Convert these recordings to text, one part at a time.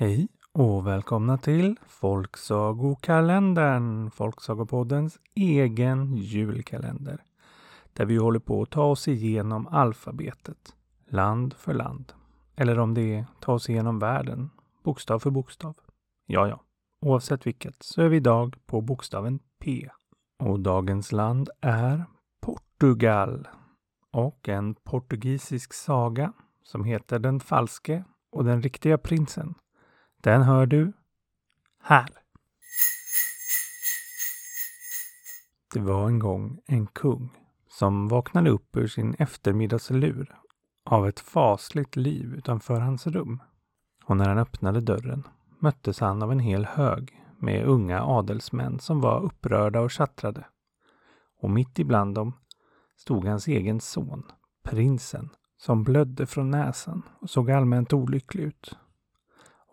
Hej och välkomna till Folksagokalendern, Folksagopoddens egen julkalender. Där vi håller på att ta oss igenom alfabetet, land för land. Eller om det är ta oss igenom världen, bokstav för bokstav. Ja, ja, oavsett vilket så är vi idag på bokstaven P. Och dagens land är Portugal. Och en portugisisk saga som heter Den falske och den riktiga prinsen den hör du här. Det var en gång en kung som vaknade upp ur sin eftermiddagslur av ett fasligt liv utanför hans rum. Och när han öppnade dörren möttes han av en hel hög med unga adelsmän som var upprörda och tjattrade. Och mitt ibland dem stod hans egen son, prinsen, som blödde från näsan och såg allmänt olycklig ut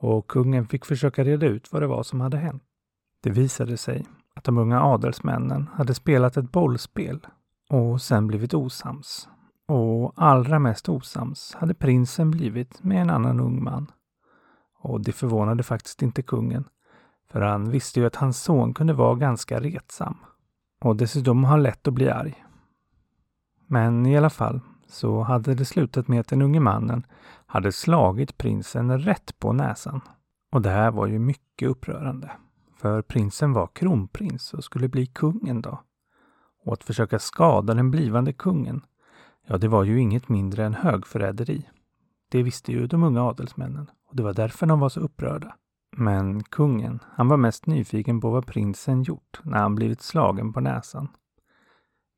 och kungen fick försöka reda ut vad det var som hade hänt. Det visade sig att de unga adelsmännen hade spelat ett bollspel och sen blivit osams. Och allra mest osams hade prinsen blivit med en annan ung man. Och det förvånade faktiskt inte kungen, för han visste ju att hans son kunde vara ganska retsam och dessutom ha lätt att bli arg. Men i alla fall så hade det slutat med att den unge mannen hade slagit prinsen rätt på näsan. Och det här var ju mycket upprörande. För prinsen var kronprins och skulle bli kung en dag. Och att försöka skada den blivande kungen, ja det var ju inget mindre än högförräderi. Det visste ju de unga adelsmännen och det var därför de var så upprörda. Men kungen, han var mest nyfiken på vad prinsen gjort när han blivit slagen på näsan.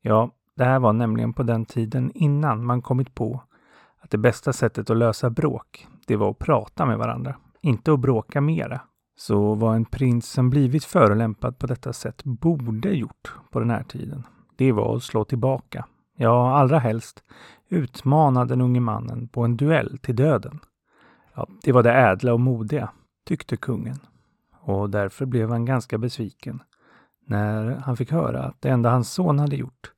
Ja, det här var nämligen på den tiden innan man kommit på att det bästa sättet att lösa bråk, det var att prata med varandra, inte att bråka mera. Så vad en prins som blivit förolämpad på detta sätt borde gjort på den här tiden, det var att slå tillbaka. Ja, allra helst utmana den unge mannen på en duell till döden. Ja, det var det ädla och modiga, tyckte kungen. Och därför blev han ganska besviken när han fick höra att det enda hans son hade gjort,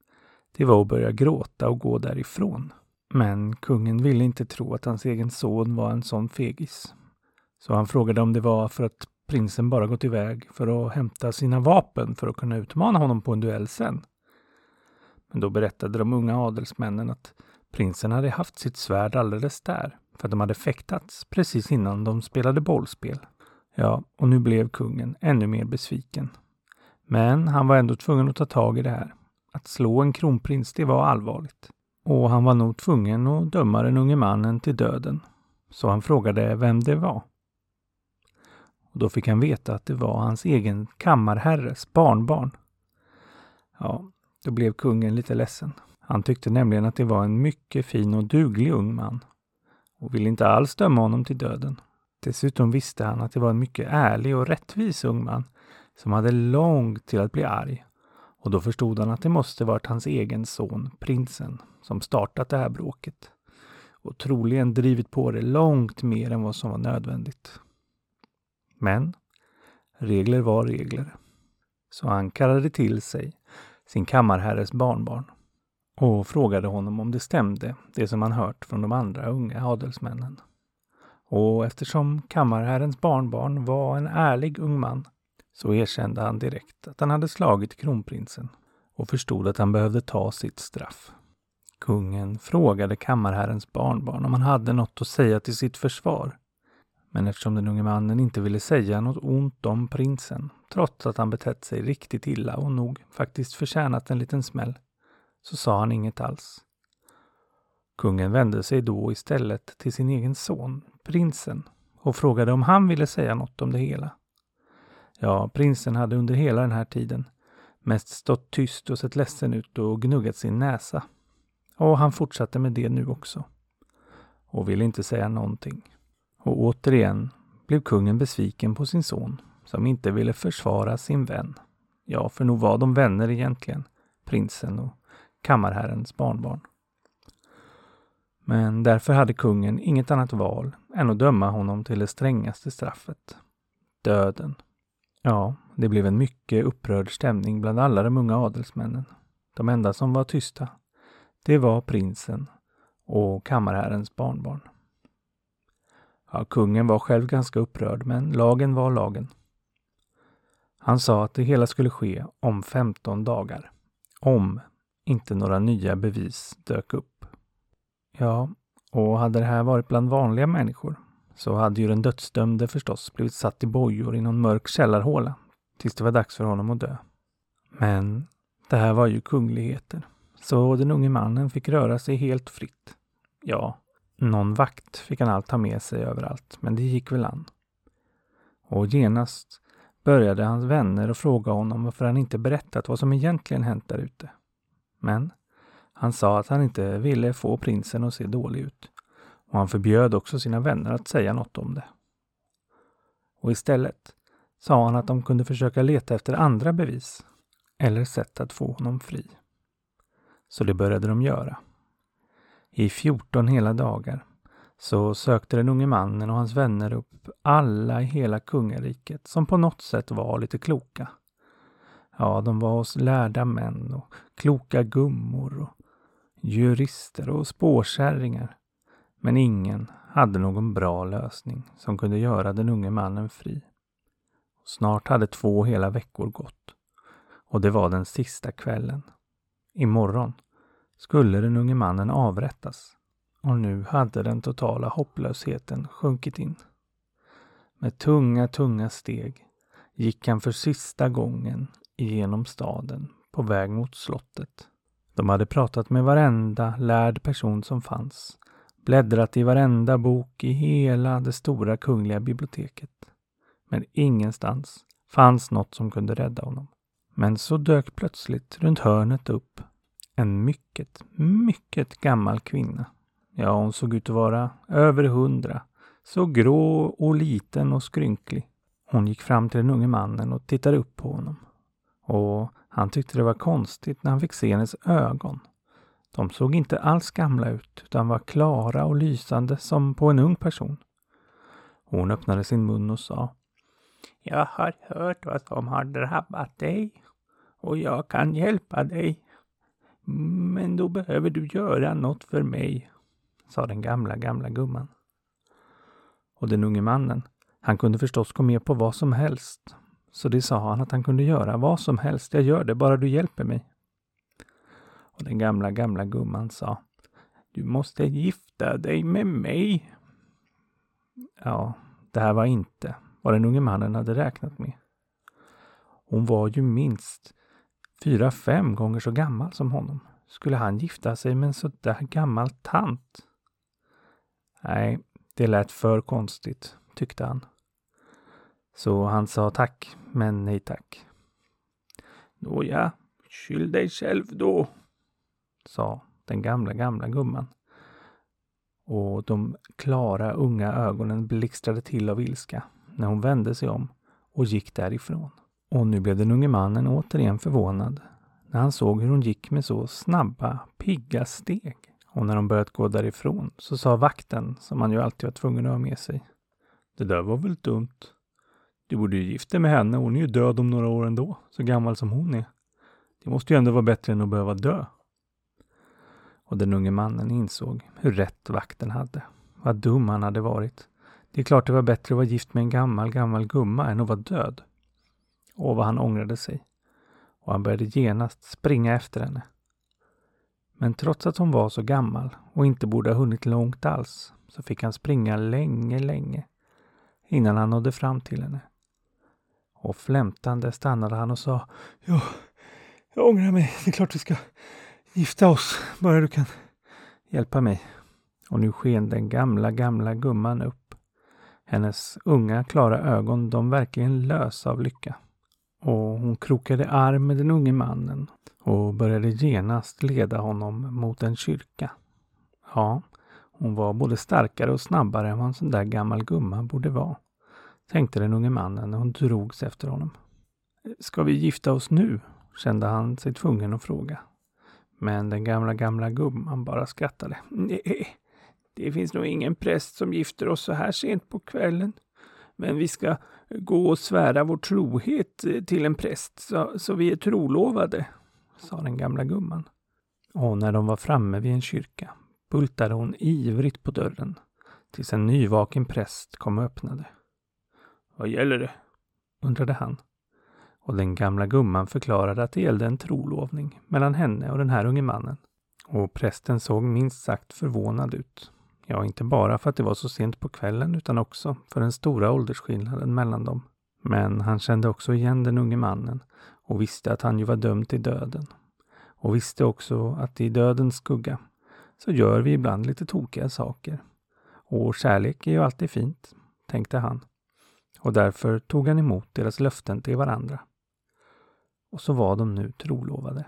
det var att börja gråta och gå därifrån. Men kungen ville inte tro att hans egen son var en sån fegis. Så han frågade om det var för att prinsen bara gått iväg för att hämta sina vapen för att kunna utmana honom på en duell sen. Men då berättade de unga adelsmännen att prinsen hade haft sitt svärd alldeles där, för att de hade fäktats precis innan de spelade bollspel. Ja, och nu blev kungen ännu mer besviken. Men han var ändå tvungen att ta tag i det här. Att slå en kronprins, det var allvarligt. Och han var nog tvungen att döma den unge mannen till döden. Så han frågade vem det var. Och då fick han veta att det var hans egen kammarherres barnbarn. Ja, då blev kungen lite ledsen. Han tyckte nämligen att det var en mycket fin och duglig ung man och ville inte alls döma honom till döden. Dessutom visste han att det var en mycket ärlig och rättvis ung man som hade långt till att bli arg och då förstod han att det måste varit hans egen son, prinsen, som startat det här bråket. Och troligen drivit på det långt mer än vad som var nödvändigt. Men regler var regler. Så han kallade till sig sin kammarherres barnbarn och frågade honom om det stämde, det som han hört från de andra unga adelsmännen. Och eftersom kammarherrens barnbarn var en ärlig ung man så erkände han direkt att han hade slagit kronprinsen och förstod att han behövde ta sitt straff. Kungen frågade kammarherrens barnbarn om han hade något att säga till sitt försvar. Men eftersom den unge mannen inte ville säga något ont om prinsen, trots att han betett sig riktigt illa och nog faktiskt förtjänat en liten smäll, så sa han inget alls. Kungen vände sig då istället till sin egen son, prinsen, och frågade om han ville säga något om det hela. Ja, prinsen hade under hela den här tiden mest stått tyst och sett ledsen ut och gnuggat sin näsa. Och han fortsatte med det nu också. Och ville inte säga någonting. Och återigen blev kungen besviken på sin son som inte ville försvara sin vän. Ja, för nog var de vänner egentligen, prinsen och kammarherrens barnbarn. Men därför hade kungen inget annat val än att döma honom till det strängaste straffet. Döden. Ja, det blev en mycket upprörd stämning bland alla de unga adelsmännen. De enda som var tysta, det var prinsen och kammarherrens barnbarn. Ja, kungen var själv ganska upprörd, men lagen var lagen. Han sa att det hela skulle ske om 15 dagar. Om inte några nya bevis dök upp. Ja, och hade det här varit bland vanliga människor så hade ju den dödsdömde förstås blivit satt i bojor i någon mörk källarhåla tills det var dags för honom att dö. Men det här var ju kungligheter, så den unge mannen fick röra sig helt fritt. Ja, någon vakt fick han allt ha med sig överallt, men det gick väl an. Och genast började hans vänner att fråga honom varför han inte berättat vad som egentligen hänt där ute. Men han sa att han inte ville få prinsen att se dålig ut. Och han förbjöd också sina vänner att säga något om det. Och istället sa han att de kunde försöka leta efter andra bevis eller sätt att få honom fri. Så det började de göra. I 14 hela dagar så sökte den unge mannen och hans vänner upp alla i hela kungariket som på något sätt var lite kloka. Ja, de var hos lärda män och kloka gummor och jurister och spårkärringar. Men ingen hade någon bra lösning som kunde göra den unge mannen fri. Snart hade två hela veckor gått och det var den sista kvällen. Imorgon skulle den unge mannen avrättas och nu hade den totala hopplösheten sjunkit in. Med tunga, tunga steg gick han för sista gången igenom staden på väg mot slottet. De hade pratat med varenda lärd person som fanns, bläddrat i varenda bok i hela det stora kungliga biblioteket. Men ingenstans fanns något som kunde rädda honom. Men så dök plötsligt runt hörnet upp en mycket, mycket gammal kvinna. Ja, hon såg ut att vara över hundra. Så grå och liten och skrynklig. Hon gick fram till den unge mannen och tittade upp på honom. Och han tyckte det var konstigt när han fick se hennes ögon. De såg inte alls gamla ut utan var klara och lysande som på en ung person. Hon öppnade sin mun och sa Jag har hört vad som har drabbat dig och jag kan hjälpa dig. Men då behöver du göra något för mig, sa den gamla, gamla gumman. Och den unge mannen, han kunde förstås gå med på vad som helst. Så det sa han att han kunde göra, vad som helst, jag gör det, bara du hjälper mig. Och den gamla, gamla gumman sa, du måste gifta dig med mig. Ja, det här var inte vad den unge mannen hade räknat med. Hon var ju minst fyra, fem gånger så gammal som honom. Skulle han gifta sig med en så där gammal tant? Nej, det lät för konstigt, tyckte han. Så han sa tack, men nej tack. Nåja, skyll dig själv då, sa den gamla, gamla gumman. Och de klara, unga ögonen blixtrade till av ilska när hon vände sig om och gick därifrån. Och nu blev den unge mannen återigen förvånad när han såg hur hon gick med så snabba, pigga steg. Och när de börjat gå därifrån så sa vakten, som han ju alltid var tvungen att ha med sig. Det där var väl dumt. Du borde ju gifta dig med henne, hon är ju död om några år ändå, så gammal som hon är. Det måste ju ändå vara bättre än att behöva dö. Och den unge mannen insåg hur rätt vakten hade. Vad dum han hade varit. Det är klart det var bättre att vara gift med en gammal, gammal gumma än att vara död. Och vad han ångrade sig. Och han började genast springa efter henne. Men trots att hon var så gammal och inte borde ha hunnit långt alls så fick han springa länge, länge innan han nådde fram till henne. Och flämtande stannade han och sa Ja, jag ångrar mig. Det är klart vi ska gifta oss, bara du kan hjälpa mig. Och nu sken den gamla, gamla gumman upp. Hennes unga, klara ögon, de verkligen lös av lycka. Och hon krokade arm med den unge mannen och började genast leda honom mot en kyrka. Ja, hon var både starkare och snabbare än vad en sån där gammal gumma borde vara, tänkte den unge mannen när hon drogs efter honom. Ska vi gifta oss nu? kände han sig tvungen att fråga. Men den gamla, gamla gumman bara skrattade. Nej, det finns nog ingen präst som gifter oss så här sent på kvällen. Men vi ska gå och svära vår trohet eh, till en präst, så, så vi är trolovade, sa den gamla gumman. Och när de var framme vid en kyrka bultade hon ivrigt på dörren, tills en nyvaken präst kom och öppnade. Vad gäller det? undrade han. Och den gamla gumman förklarade att det gällde en trolovning mellan henne och den här unge mannen. Och prästen såg minst sagt förvånad ut. Ja, inte bara för att det var så sent på kvällen utan också för den stora åldersskillnaden mellan dem. Men han kände också igen den unge mannen och visste att han ju var dömd till döden. Och visste också att i dödens skugga så gör vi ibland lite tokiga saker. Och kärlek är ju alltid fint, tänkte han. Och därför tog han emot deras löften till varandra. Och så var de nu trolovade.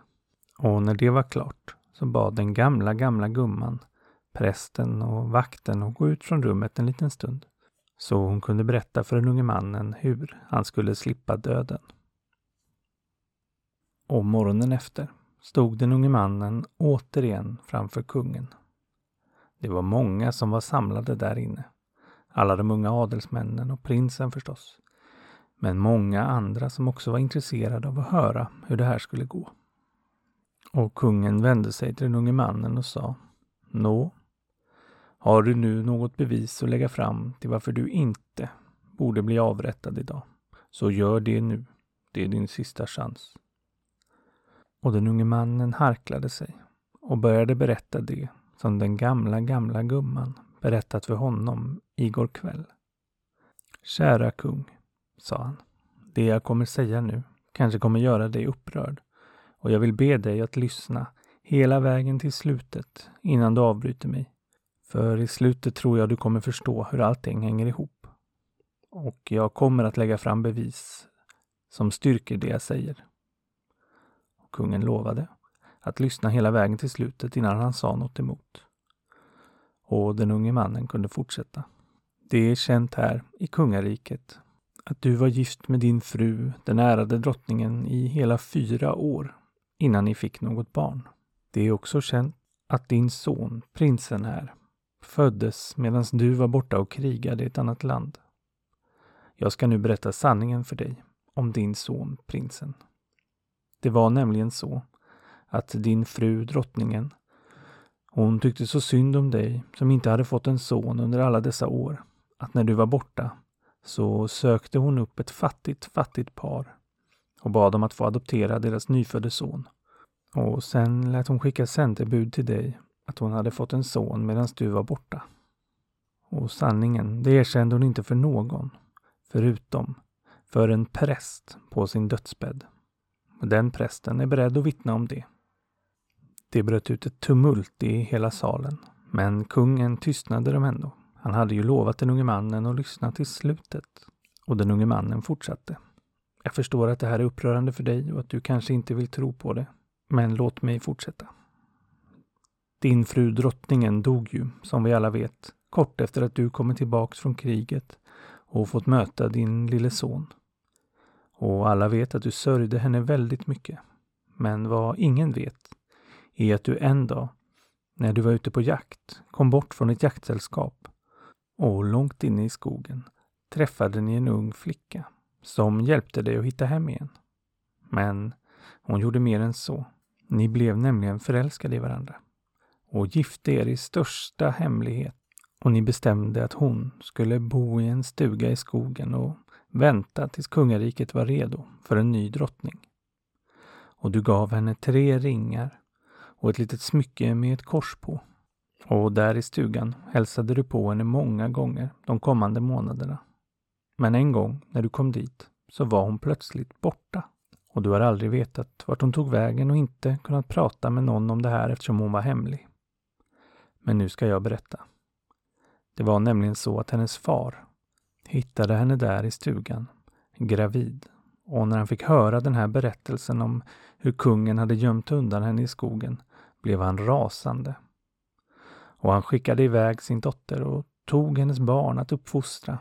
Och när det var klart så bad den gamla, gamla gumman prästen och vakten att gå ut från rummet en liten stund. Så hon kunde berätta för den unge mannen hur han skulle slippa döden. Och morgonen efter stod den unge mannen återigen framför kungen. Det var många som var samlade där inne. Alla de unga adelsmännen och prinsen förstås. Men många andra som också var intresserade av att höra hur det här skulle gå. Och kungen vände sig till den unge mannen och sa Nå, har du nu något bevis att lägga fram till varför du inte borde bli avrättad idag, så gör det nu. Det är din sista chans. Och den unge mannen harklade sig och började berätta det som den gamla, gamla gumman berättat för honom igår kväll. Kära kung, sa han. Det jag kommer säga nu kanske kommer göra dig upprörd och jag vill be dig att lyssna hela vägen till slutet innan du avbryter mig. För i slutet tror jag du kommer förstå hur allting hänger ihop. Och jag kommer att lägga fram bevis som styrker det jag säger. Och kungen lovade att lyssna hela vägen till slutet innan han sa något emot. Och den unge mannen kunde fortsätta. Det är känt här i kungariket att du var gift med din fru, den ärade drottningen, i hela fyra år innan ni fick något barn. Det är också känt att din son, prinsen här, föddes medan du var borta och krigade i ett annat land. Jag ska nu berätta sanningen för dig om din son, prinsen. Det var nämligen så att din fru, drottningen, hon tyckte så synd om dig som inte hade fått en son under alla dessa år, att när du var borta så sökte hon upp ett fattigt, fattigt par och bad dem att få adoptera deras nyfödde son. Och sen lät hon skicka sändebud till dig att hon hade fått en son medan du var borta. Och sanningen, det erkände hon inte för någon, förutom för en präst på sin dödsbädd. Och den prästen är beredd att vittna om det. Det bröt ut ett tumult i hela salen, men kungen tystnade dem ändå. Han hade ju lovat den unge mannen att lyssna till slutet. Och den unge mannen fortsatte. Jag förstår att det här är upprörande för dig och att du kanske inte vill tro på det. Men låt mig fortsätta. Din fru drottningen dog ju, som vi alla vet, kort efter att du kommit tillbaks från kriget och fått möta din lille son. Och alla vet att du sörjde henne väldigt mycket. Men vad ingen vet är att du en dag, när du var ute på jakt, kom bort från ett jaktsällskap och långt inne i skogen träffade ni en ung flicka som hjälpte dig att hitta hem igen. Men hon gjorde mer än så. Ni blev nämligen förälskade i varandra och gifte er i största hemlighet och ni bestämde att hon skulle bo i en stuga i skogen och vänta tills kungariket var redo för en ny drottning. Och du gav henne tre ringar och ett litet smycke med ett kors på. Och där i stugan hälsade du på henne många gånger de kommande månaderna. Men en gång när du kom dit så var hon plötsligt borta. Och du har aldrig vetat vart hon tog vägen och inte kunnat prata med någon om det här eftersom hon var hemlig. Men nu ska jag berätta. Det var nämligen så att hennes far hittade henne där i stugan, gravid. Och när han fick höra den här berättelsen om hur kungen hade gömt undan henne i skogen blev han rasande. Och han skickade iväg sin dotter och tog hennes barn att uppfostra.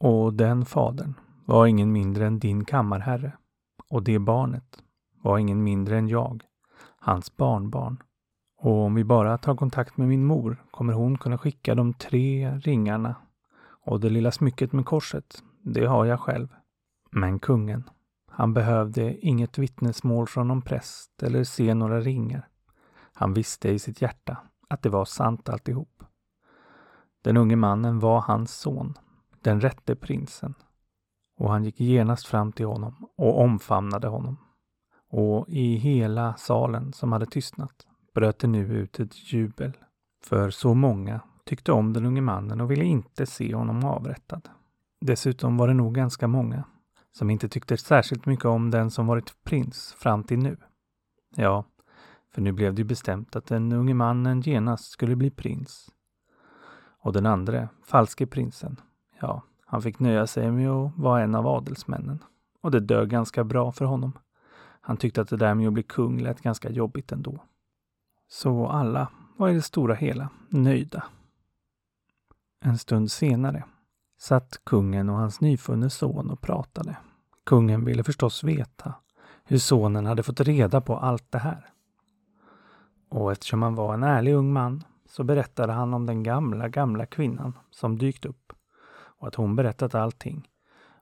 Och den fadern var ingen mindre än din kammarherre. Och det barnet var ingen mindre än jag, hans barnbarn. Och om vi bara tar kontakt med min mor kommer hon kunna skicka de tre ringarna. Och det lilla smycket med korset, det har jag själv. Men kungen, han behövde inget vittnesmål från någon präst eller se några ringar. Han visste i sitt hjärta att det var sant alltihop. Den unge mannen var hans son, den rätte prinsen. Och han gick genast fram till honom och omfamnade honom. Och i hela salen som hade tystnat bröt det nu ut ett jubel. För så många tyckte om den unge mannen och ville inte se honom avrättad. Dessutom var det nog ganska många som inte tyckte särskilt mycket om den som varit prins fram till nu. Ja, för nu blev det ju bestämt att den unge mannen genast skulle bli prins. Och den andra, falske prinsen, ja, han fick nöja sig med att vara en av adelsmännen. Och det dög ganska bra för honom. Han tyckte att det där med att bli kung lät ganska jobbigt ändå. Så alla var i det stora hela nöjda. En stund senare satt kungen och hans nyfunne son och pratade. Kungen ville förstås veta hur sonen hade fått reda på allt det här. Och eftersom han var en ärlig ung man så berättade han om den gamla, gamla kvinnan som dykt upp och att hon berättat allting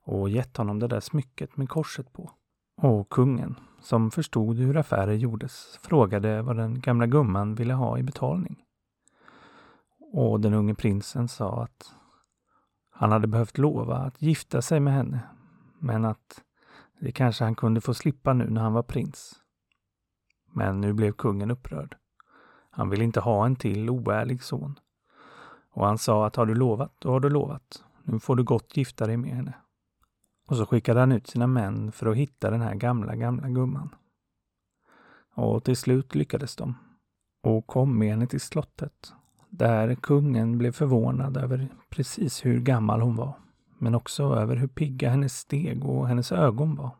och gett honom det där smycket med korset på. Och kungen, som förstod hur affärer gjordes, frågade vad den gamla gumman ville ha i betalning. Och den unge prinsen sa att han hade behövt lova att gifta sig med henne, men att det kanske han kunde få slippa nu när han var prins. Men nu blev kungen upprörd. Han ville inte ha en till oärlig son. Och han sa att har du lovat, då har du lovat. Nu får du gott gifta dig med henne. Och så skickade han ut sina män för att hitta den här gamla, gamla gumman. Och till slut lyckades de och kom med henne till slottet där kungen blev förvånad över precis hur gammal hon var, men också över hur pigga hennes steg och hennes ögon var.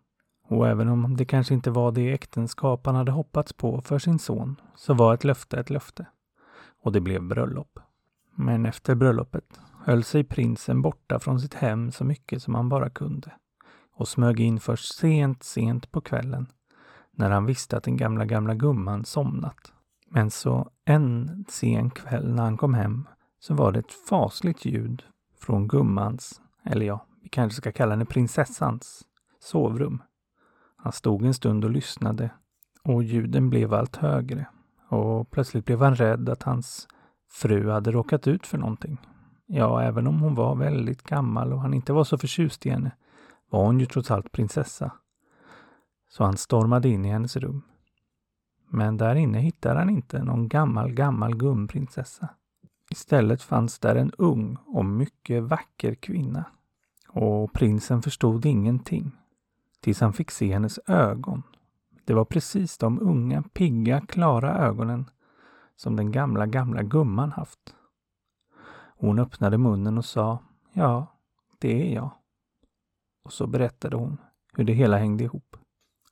Och även om det kanske inte var det äktenskap han hade hoppats på för sin son, så var ett löfte ett löfte. Och det blev bröllop. Men efter bröllopet höll sig prinsen borta från sitt hem så mycket som han bara kunde och smög in först sent, sent på kvällen när han visste att den gamla, gamla gumman somnat. Men så en sen kväll när han kom hem så var det ett fasligt ljud från gummans, eller ja, vi kanske ska kalla henne prinsessans, sovrum. Han stod en stund och lyssnade och ljuden blev allt högre och plötsligt blev han rädd att hans fru hade råkat ut för någonting. Ja, även om hon var väldigt gammal och han inte var så förtjust i henne var hon ju trots allt prinsessa. Så han stormade in i hennes rum. Men där inne hittade han inte någon gammal, gammal gumprinsessa. Istället fanns där en ung och mycket vacker kvinna. Och prinsen förstod ingenting. Tills han fick se hennes ögon. Det var precis de unga, pigga, klara ögonen som den gamla, gamla gumman haft. Hon öppnade munnen och sa Ja, det är jag. Och så berättade hon hur det hela hängde ihop.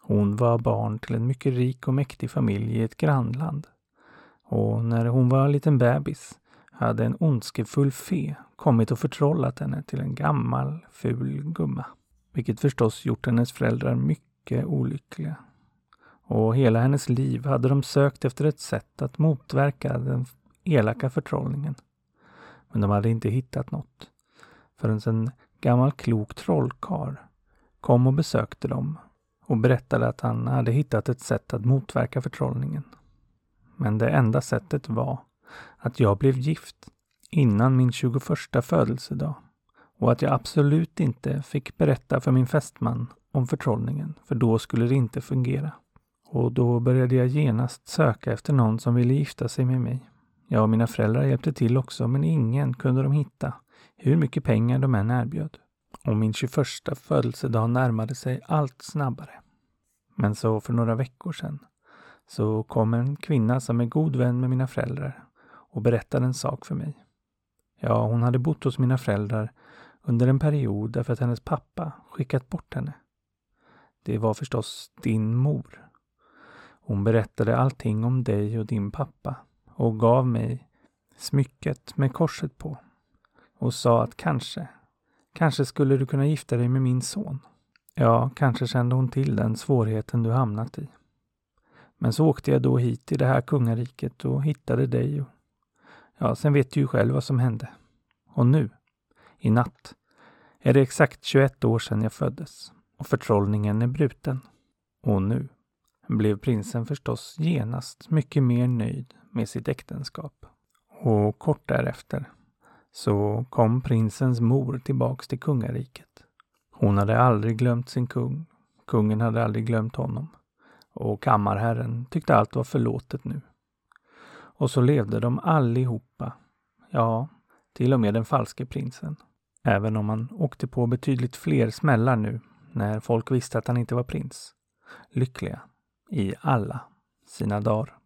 Hon var barn till en mycket rik och mäktig familj i ett grannland. Och när hon var en liten bebis hade en ondskefull fe kommit och förtrollat henne till en gammal, ful gumma. Vilket förstås gjort hennes föräldrar mycket olyckliga. Och hela hennes liv hade de sökt efter ett sätt att motverka den elaka förtrollningen. Men de hade inte hittat något. Förrän en gammal klok trollkarl kom och besökte dem och berättade att han hade hittat ett sätt att motverka förtrollningen. Men det enda sättet var att jag blev gift innan min 21 födelsedag och att jag absolut inte fick berätta för min fästman om förtrollningen, för då skulle det inte fungera. Och då började jag genast söka efter någon som ville gifta sig med mig. Jag och mina föräldrar hjälpte till också, men ingen kunde de hitta, hur mycket pengar de än erbjöd. Och min 21 födelsedag närmade sig allt snabbare. Men så för några veckor sedan så kom en kvinna som är god vän med mina föräldrar och berättade en sak för mig. Ja, hon hade bott hos mina föräldrar under en period därför att hennes pappa skickat bort henne. Det var förstås din mor. Hon berättade allting om dig och din pappa och gav mig smycket med korset på och sa att kanske, kanske skulle du kunna gifta dig med min son. Ja, kanske kände hon till den svårigheten du hamnat i. Men så åkte jag då hit till det här kungariket och hittade dig och ja, sen vet du ju själv vad som hände. Och nu, i natt, är det exakt 21 år sedan jag föddes och förtrollningen är bruten. Och nu blev prinsen förstås genast mycket mer nöjd med sitt äktenskap. Och kort därefter så kom prinsens mor tillbaks till kungariket. Hon hade aldrig glömt sin kung. Kungen hade aldrig glömt honom. Och kammarherren tyckte allt var förlåtet nu. Och så levde de allihopa. Ja, till och med den falske prinsen. Även om han åkte på betydligt fler smällar nu när folk visste att han inte var prins. Lyckliga i alla sina dagar.